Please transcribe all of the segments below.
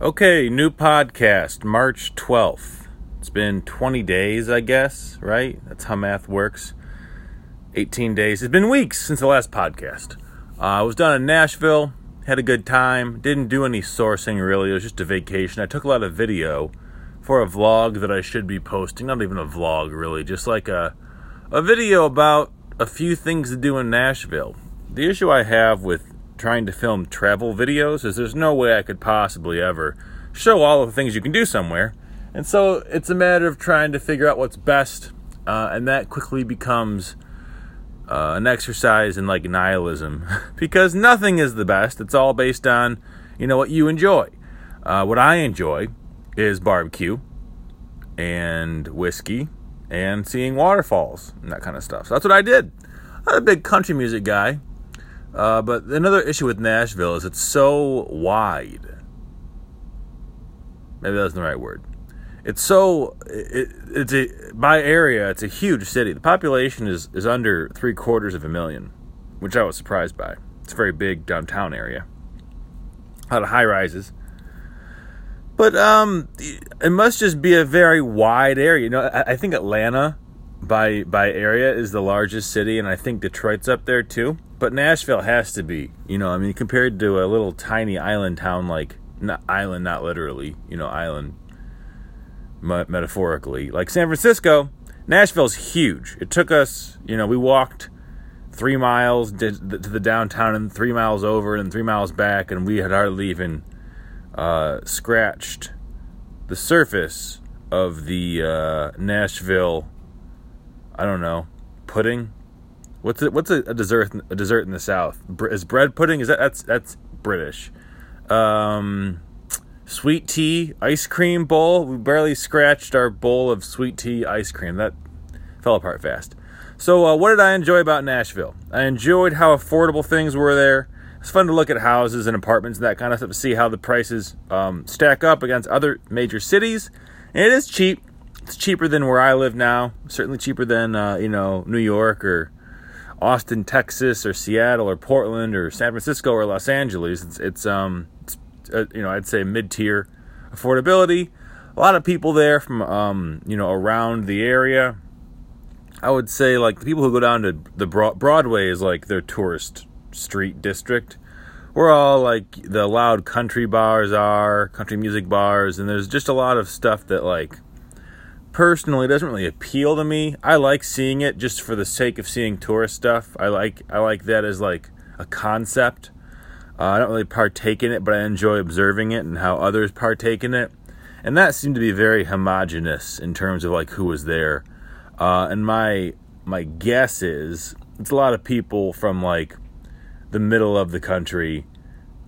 Okay, new podcast, March 12th. It's been 20 days, I guess, right? That's how math works. 18 days. It's been weeks since the last podcast. Uh, I was down in Nashville, had a good time, didn't do any sourcing really, it was just a vacation. I took a lot of video for a vlog that I should be posting. Not even a vlog, really, just like a, a video about a few things to do in Nashville. The issue I have with trying to film travel videos is there's no way I could possibly ever show all of the things you can do somewhere. And so it's a matter of trying to figure out what's best, uh, and that quickly becomes uh, an exercise in like nihilism because nothing is the best. It's all based on, you know, what you enjoy. Uh, what I enjoy is barbecue and whiskey and seeing waterfalls and that kind of stuff. So that's what I did. I'm a big country music guy. Uh, but another issue with Nashville is it's so wide. Maybe that's the right word. It's so it, it's a by area. It's a huge city. The population is is under three quarters of a million, which I was surprised by. It's a very big downtown area. A lot of high rises. But um, it must just be a very wide area. You know, I, I think Atlanta by by area is the largest city, and I think Detroit's up there too. But Nashville has to be, you know, I mean, compared to a little tiny island town like not island, not literally, you know, island metaphorically, like San Francisco. Nashville's huge. It took us, you know, we walked three miles to the downtown and three miles over and three miles back, and we had hardly even uh, scratched the surface of the uh, Nashville. I don't know pudding What's it? What's a, a, dessert? A dessert in the South is bread pudding. Is that that's that's British? Um, sweet tea ice cream bowl. We barely scratched our bowl of sweet tea ice cream. That fell apart fast. So, uh, what did I enjoy about Nashville? I enjoyed how affordable things were there. It's fun to look at houses and apartments and that kind of stuff to see how the prices um, stack up against other major cities. And it is cheap. It's cheaper than where I live now. Certainly cheaper than uh, you know New York or Austin, Texas, or Seattle, or Portland, or San Francisco, or Los Angeles. It's, it's um, it's, uh, you know, I'd say mid-tier affordability. A lot of people there from um, you know, around the area. I would say like the people who go down to the Broadway is like their tourist street district. We're all like the loud country bars are, country music bars, and there's just a lot of stuff that like personally it doesn't really appeal to me. I like seeing it just for the sake of seeing tourist stuff. I like I like that as like a concept. Uh, I don't really partake in it, but I enjoy observing it and how others partake in it. And that seemed to be very homogenous in terms of like who was there. Uh, and my my guess is it's a lot of people from like the middle of the country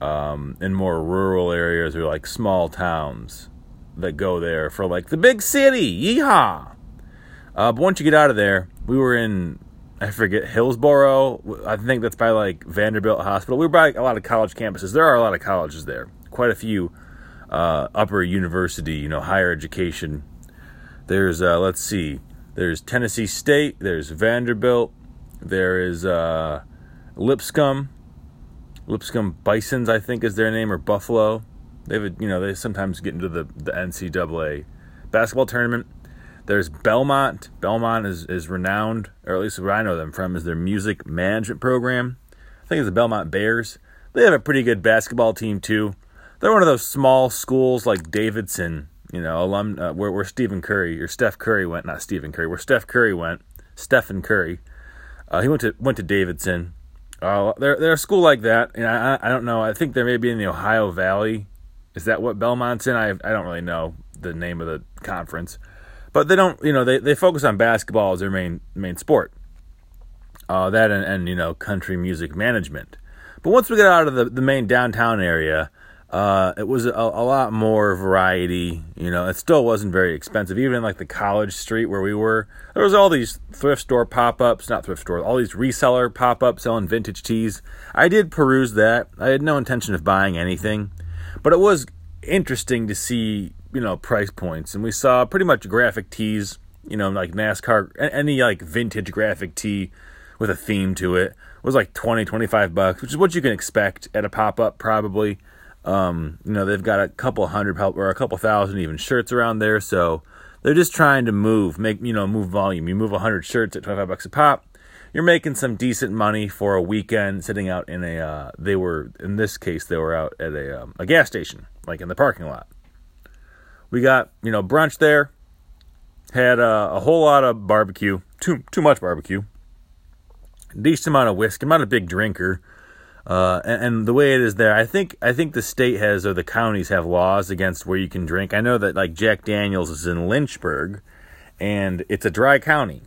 um, in more rural areas or like small towns that go there for like the big city. Yeehaw! Uh, but once you get out of there, we were in I forget Hillsboro. I think that's by like Vanderbilt Hospital. We were by a lot of college campuses. There are a lot of colleges there. Quite a few uh, upper university, you know, higher education. There's uh, let's see. There's Tennessee State. There's Vanderbilt. There is uh, Lipscomb. Lipscomb Bisons, I think, is their name, or Buffalo. They you know, they sometimes get into the, the NCAA basketball tournament. There's Belmont. Belmont is, is renowned, or at least where I know them from, is their music management program. I think it's the Belmont Bears. They have a pretty good basketball team too. They're one of those small schools like Davidson, you know, alum uh, where, where Stephen Curry or Steph Curry went, not Stephen Curry, where Steph Curry went, Stephen Curry. Uh, he went to went to Davidson. Uh, they're they're a school like that, and I I don't know. I think they may be in the Ohio Valley is that what Belmont's in? I I don't really know the name of the conference, but they don't. You know, they, they focus on basketball as their main main sport. Uh, that and, and you know country music management. But once we got out of the, the main downtown area, uh, it was a, a, lot more variety. You know, it still wasn't very expensive. Even in like the college street where we were, there was all these thrift store pop ups, not thrift stores, all these reseller pop ups selling vintage tees. I did peruse that. I had no intention of buying anything. But it was interesting to see, you know, price points. And we saw pretty much graphic tees, you know, like NASCAR, any like vintage graphic tee with a theme to it was like 20, 25 bucks, which is what you can expect at a pop up probably. Um, you know, they've got a couple hundred or a couple thousand even shirts around there, so they're just trying to move, make you know, move volume. You move hundred shirts at twenty five bucks a pop, you're making some decent money for a weekend sitting out in a. Uh, they were in this case they were out at a um, a gas station, like in the parking lot. We got you know brunch there. Had a, whole lot of barbecue, too too much barbecue. Decent amount of whiskey. I'm not a big drinker. Uh, and, and, the way it is there, I think I think the state has or the counties have laws against where you can drink. I know that like Jack Daniels is in Lynchburg, and it's a dry county,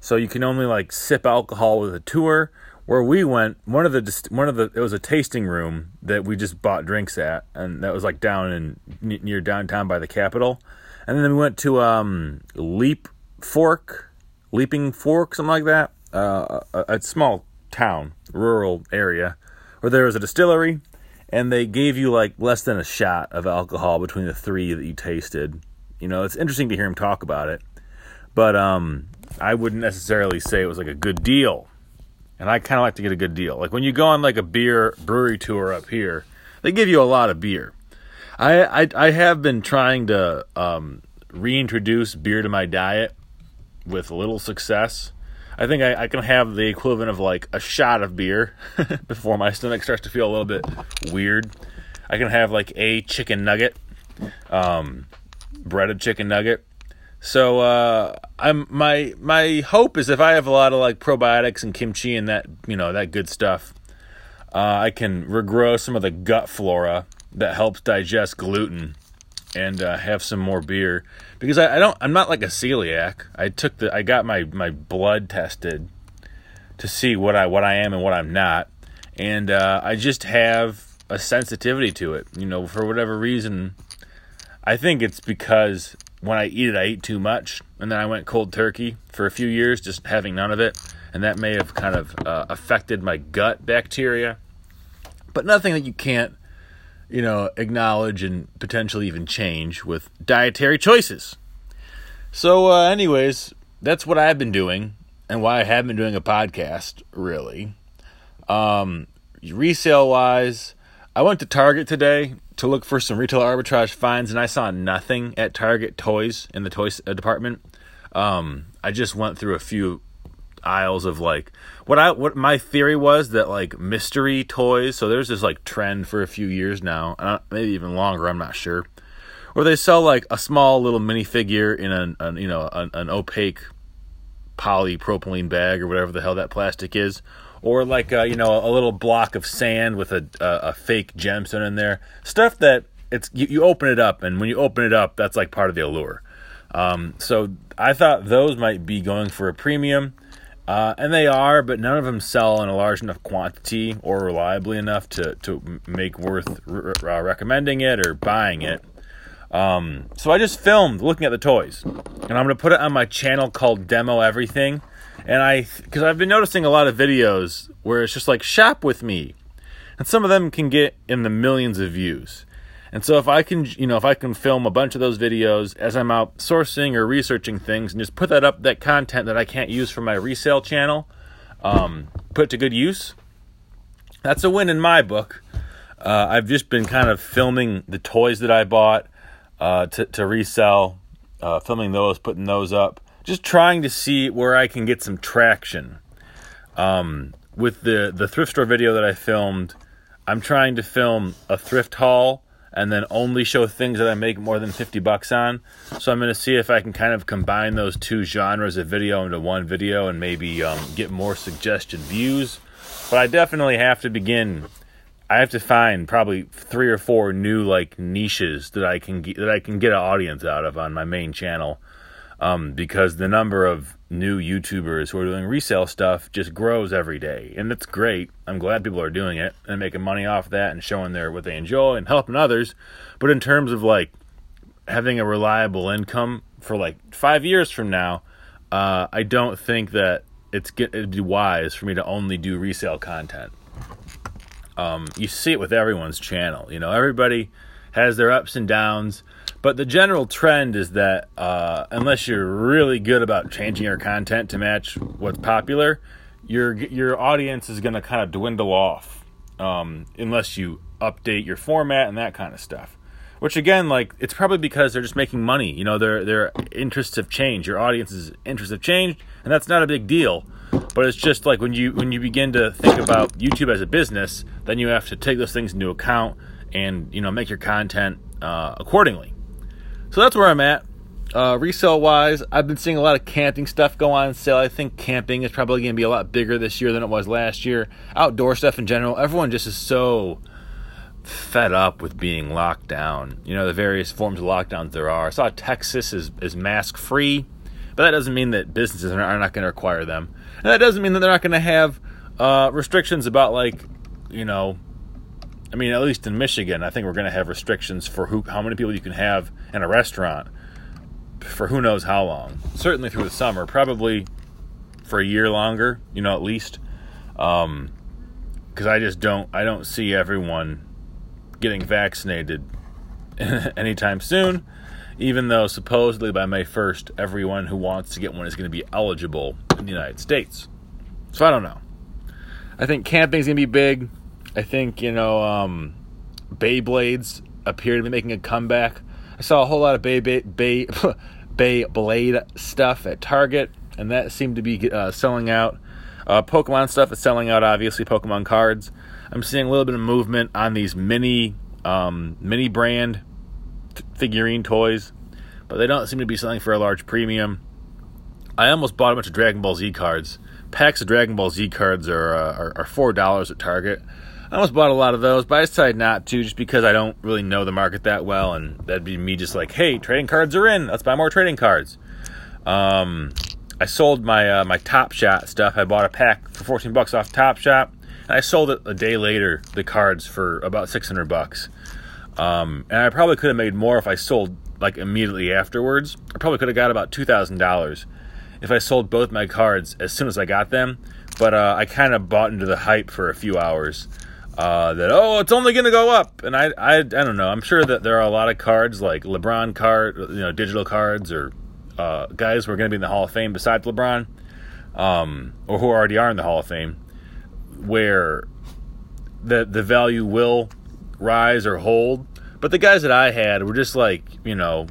so you can only like sip alcohol with a tour. Where we went, one of the one of the it was a tasting room that we just bought drinks at, and that was like down in near downtown by the Capitol, and then we went to um, Leap Fork, Leaping Fork, something like that, uh, a, a small town, rural area, where there was a distillery, and they gave you like less than a shot of alcohol between the three that you tasted. You know, it's interesting to hear him talk about it, but um, I wouldn't necessarily say it was like a good deal. And I kind of like to get a good deal. Like when you go on like a beer brewery tour up here, they give you a lot of beer. I I, I have been trying to um, reintroduce beer to my diet with little success. I think I, I, can have the equivalent of like a shot of beer before my stomach starts to feel a little bit weird. I can have like a chicken nugget, um, breaded chicken nugget. So uh, I'm my my hope is if I have a lot of like probiotics and kimchi and that you know that good stuff, uh, I can regrow some of the gut flora that helps digest gluten and uh, have some more beer because I, I, don't I'm not like a celiac. I took the I got my my blood tested to see what I what I am and what I'm not, and uh, I just have a sensitivity to it. You know, for whatever reason, I think it's because when I eat it, I eat too much, and then I went cold turkey for a few years, just having none of it, and that may have kind of uh, affected my gut bacteria, but nothing that you can't you know, acknowledge and potentially even change with dietary choices. So, uh, anyways, that's what I've been doing and why I have been doing a podcast, really. Um, resale wise, I went to Target today to look for some retail arbitrage finds, and I saw nothing at Target toys in the toys uh, department. Um, I just went through a few aisles of like what I what my theory was that like mystery toys. So there's this like trend for a few years now, maybe even longer. I'm not sure. Where they sell like a small little minifigure in an, an you know an, an opaque polypropylene bag or whatever the hell that plastic is, or like a, uh, you know a little block of sand with a a, a fake gemstone in there. Stuff that it's you, you open it up, and when you open it up, that's like part of the allure. Um, so I thought those might be going for a premium. Uh, and they are, but none of them sell in a large enough quantity or reliably enough to, to make worth uh, recommending it or buying it. Um, so I just filmed looking at the toys, and I'm to put it on my channel called Demo Everything. And I, because I've been noticing a lot of videos where it's just like shop with me, and some of them can get in the millions of views. And so if I can, you know, if I can film a bunch of those videos as I'm out sourcing or researching things and just put that up, that content that I can't use for my resale channel, um, put to good use, that's a win in my book. Uh, I've just been kind of filming the toys that I bought uh, to, to resell, uh, filming those, putting those up, just trying to see where I can get some traction. Um, with the the thrift store video that I filmed, I'm trying to film a thrift haul and then only show things that I make more than 50 bucks on. So I'm going to see if I can kind of combine those two genres of video into one video and maybe um, get more suggested views. But I definitely have to begin. I have to find probably three or four new like niches that I can get, that I can get an audience out of on my main channel um, because the number of new YouTubers who are doing resale stuff just grows every day, and it's great. I'm glad people are doing it and making money off that and showing their what they enjoy and helping others. But in terms of like having a reliable income for like five years from now, uh, I don't think that it's get, it'd be wise for me to only do resale content. Um, you see it with everyone's channel. You know, everybody has their ups and downs but the general trend is that uh, unless you're really good about changing your content to match what's popular, your your audience is going to kind of dwindle off um, unless you update your format and that kind of stuff. Which again, like it's probably because they're just making money. You know, their their interests have changed. Your audience's interests have changed, and that's not a big deal. But it's just like when you when you begin to think about YouTube as a business, then you have to take those things into account and you know make your content uh, accordingly. So that's where I'm at. Uh, resale wise, I've been seeing a lot of camping stuff go on sale. I think camping is probably going to be a lot bigger this year than it was last year. Outdoor stuff in general, everyone just is so fed up with being locked down. You know, the various forms of lockdowns there are. I saw Texas is, is mask free, but that doesn't mean that businesses are not going to require them. And that doesn't mean that they're not going to have uh, restrictions about, like, you know, I mean, at least in Michigan, I think we're going to have restrictions for who, how many people you can have in a restaurant for who knows how long. Certainly through the summer, probably for a year longer, you know, at least. Um, because I just don't, I don't see everyone getting vaccinated anytime soon. Even though supposedly by May 1st, everyone who wants to get one is going to be eligible in the United States. So I don't know. I think camping is going to be big. I think, you know, um, Beyblades appear to be making a comeback. I saw a whole lot of Bay Bay Bay, Beyblade stuff at Target, and that seemed to be uh, selling out. Uh, Pokemon stuff is selling out. Obviously, Pokemon cards. I'm seeing a little bit of movement on these mini um, mini brand t- figurine toys, but they don't seem to be selling for a large premium. I almost bought a bunch of Dragon Ball Z cards. Packs of Dragon Ball Z cards are uh, are, are four dollars at Target. I almost bought a lot of those, but I decided not to just because I don't really know the market that well, and that'd be me just like, hey, trading cards are in. Let's buy more trading cards. Um, I sold my uh, my Top Shot stuff. I bought a pack for 14 bucks off Top Shot, and I sold it a day later. The cards for about 600 bucks. Um, and I probably could have made more if I sold like immediately afterwards. I probably could have got about two thousand dollars if I sold both my cards as soon as I got them. But uh, I kind of bought into the hype for a few hours uh, that oh it's only going to go up and I, I I don't know I'm sure that there are a lot of cards like LeBron card you know digital cards or uh, guys who are going to be in the Hall of Fame besides LeBron um, or who already are in the Hall of Fame where the the value will rise or hold but the guys that I had were just like you know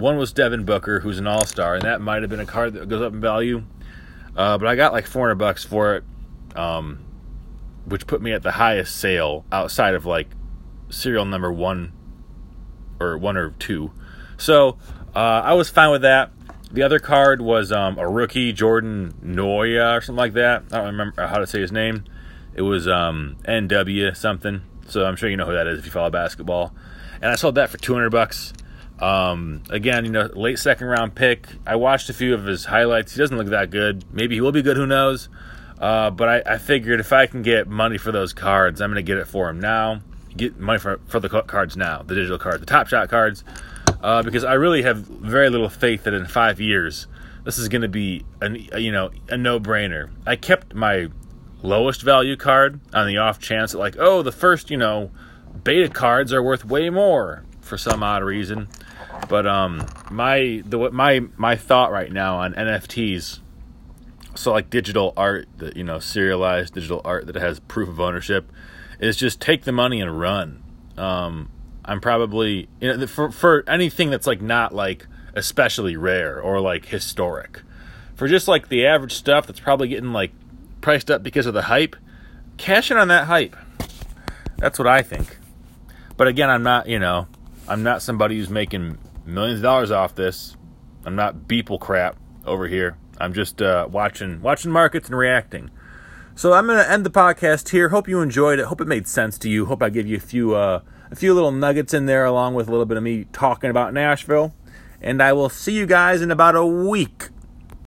one was Devin Booker who's an all-star and that might have been a card that goes up in value uh, but I got like 400 bucks for it um, which put me at the highest sale outside of like serial number one or one or two. So uh, I was fine with that. The other card was um, a rookie, Jordan Noya or something like that. I don't remember how to say his name. It was um, NW something. So I'm sure you know who that is if you follow basketball. And I sold that for 200 bucks. Um, again, you know, late second round pick. I watched a few of his highlights. He doesn't look that good. Maybe he will be good. Who knows? Uh, but I, I, figured if I can get money for those cards, I'm going to get it for him now. Get money for, for the cards now, the digital cards, the Top Shot cards, uh, because I really have very little faith that in five years this is going to be a, you know a no brainer. I kept my lowest value card on the off chance that like oh the first you know beta cards are worth way more for some odd reason. But um my the my my thought right now on NFTs so like digital art that you know serialized digital art that has proof of ownership is just take the money and run. Um, i'm probably you know for, for anything that's like not like especially rare or like historic. For just like the average stuff that's probably getting like priced up because of the hype cash in on that hype. That's what i think. But again i'm not you know i'm not somebody who's making millions of dollars off this i'm not beeple crap over here I'm just uh, watching watching markets and reacting. So I'm going to end the podcast here. Hope you enjoyed it. Hope it made sense to you. Hope I gave you a few uh, a few little nuggets in there, along with a little bit of me talking about Nashville. And I will see you guys in about a week.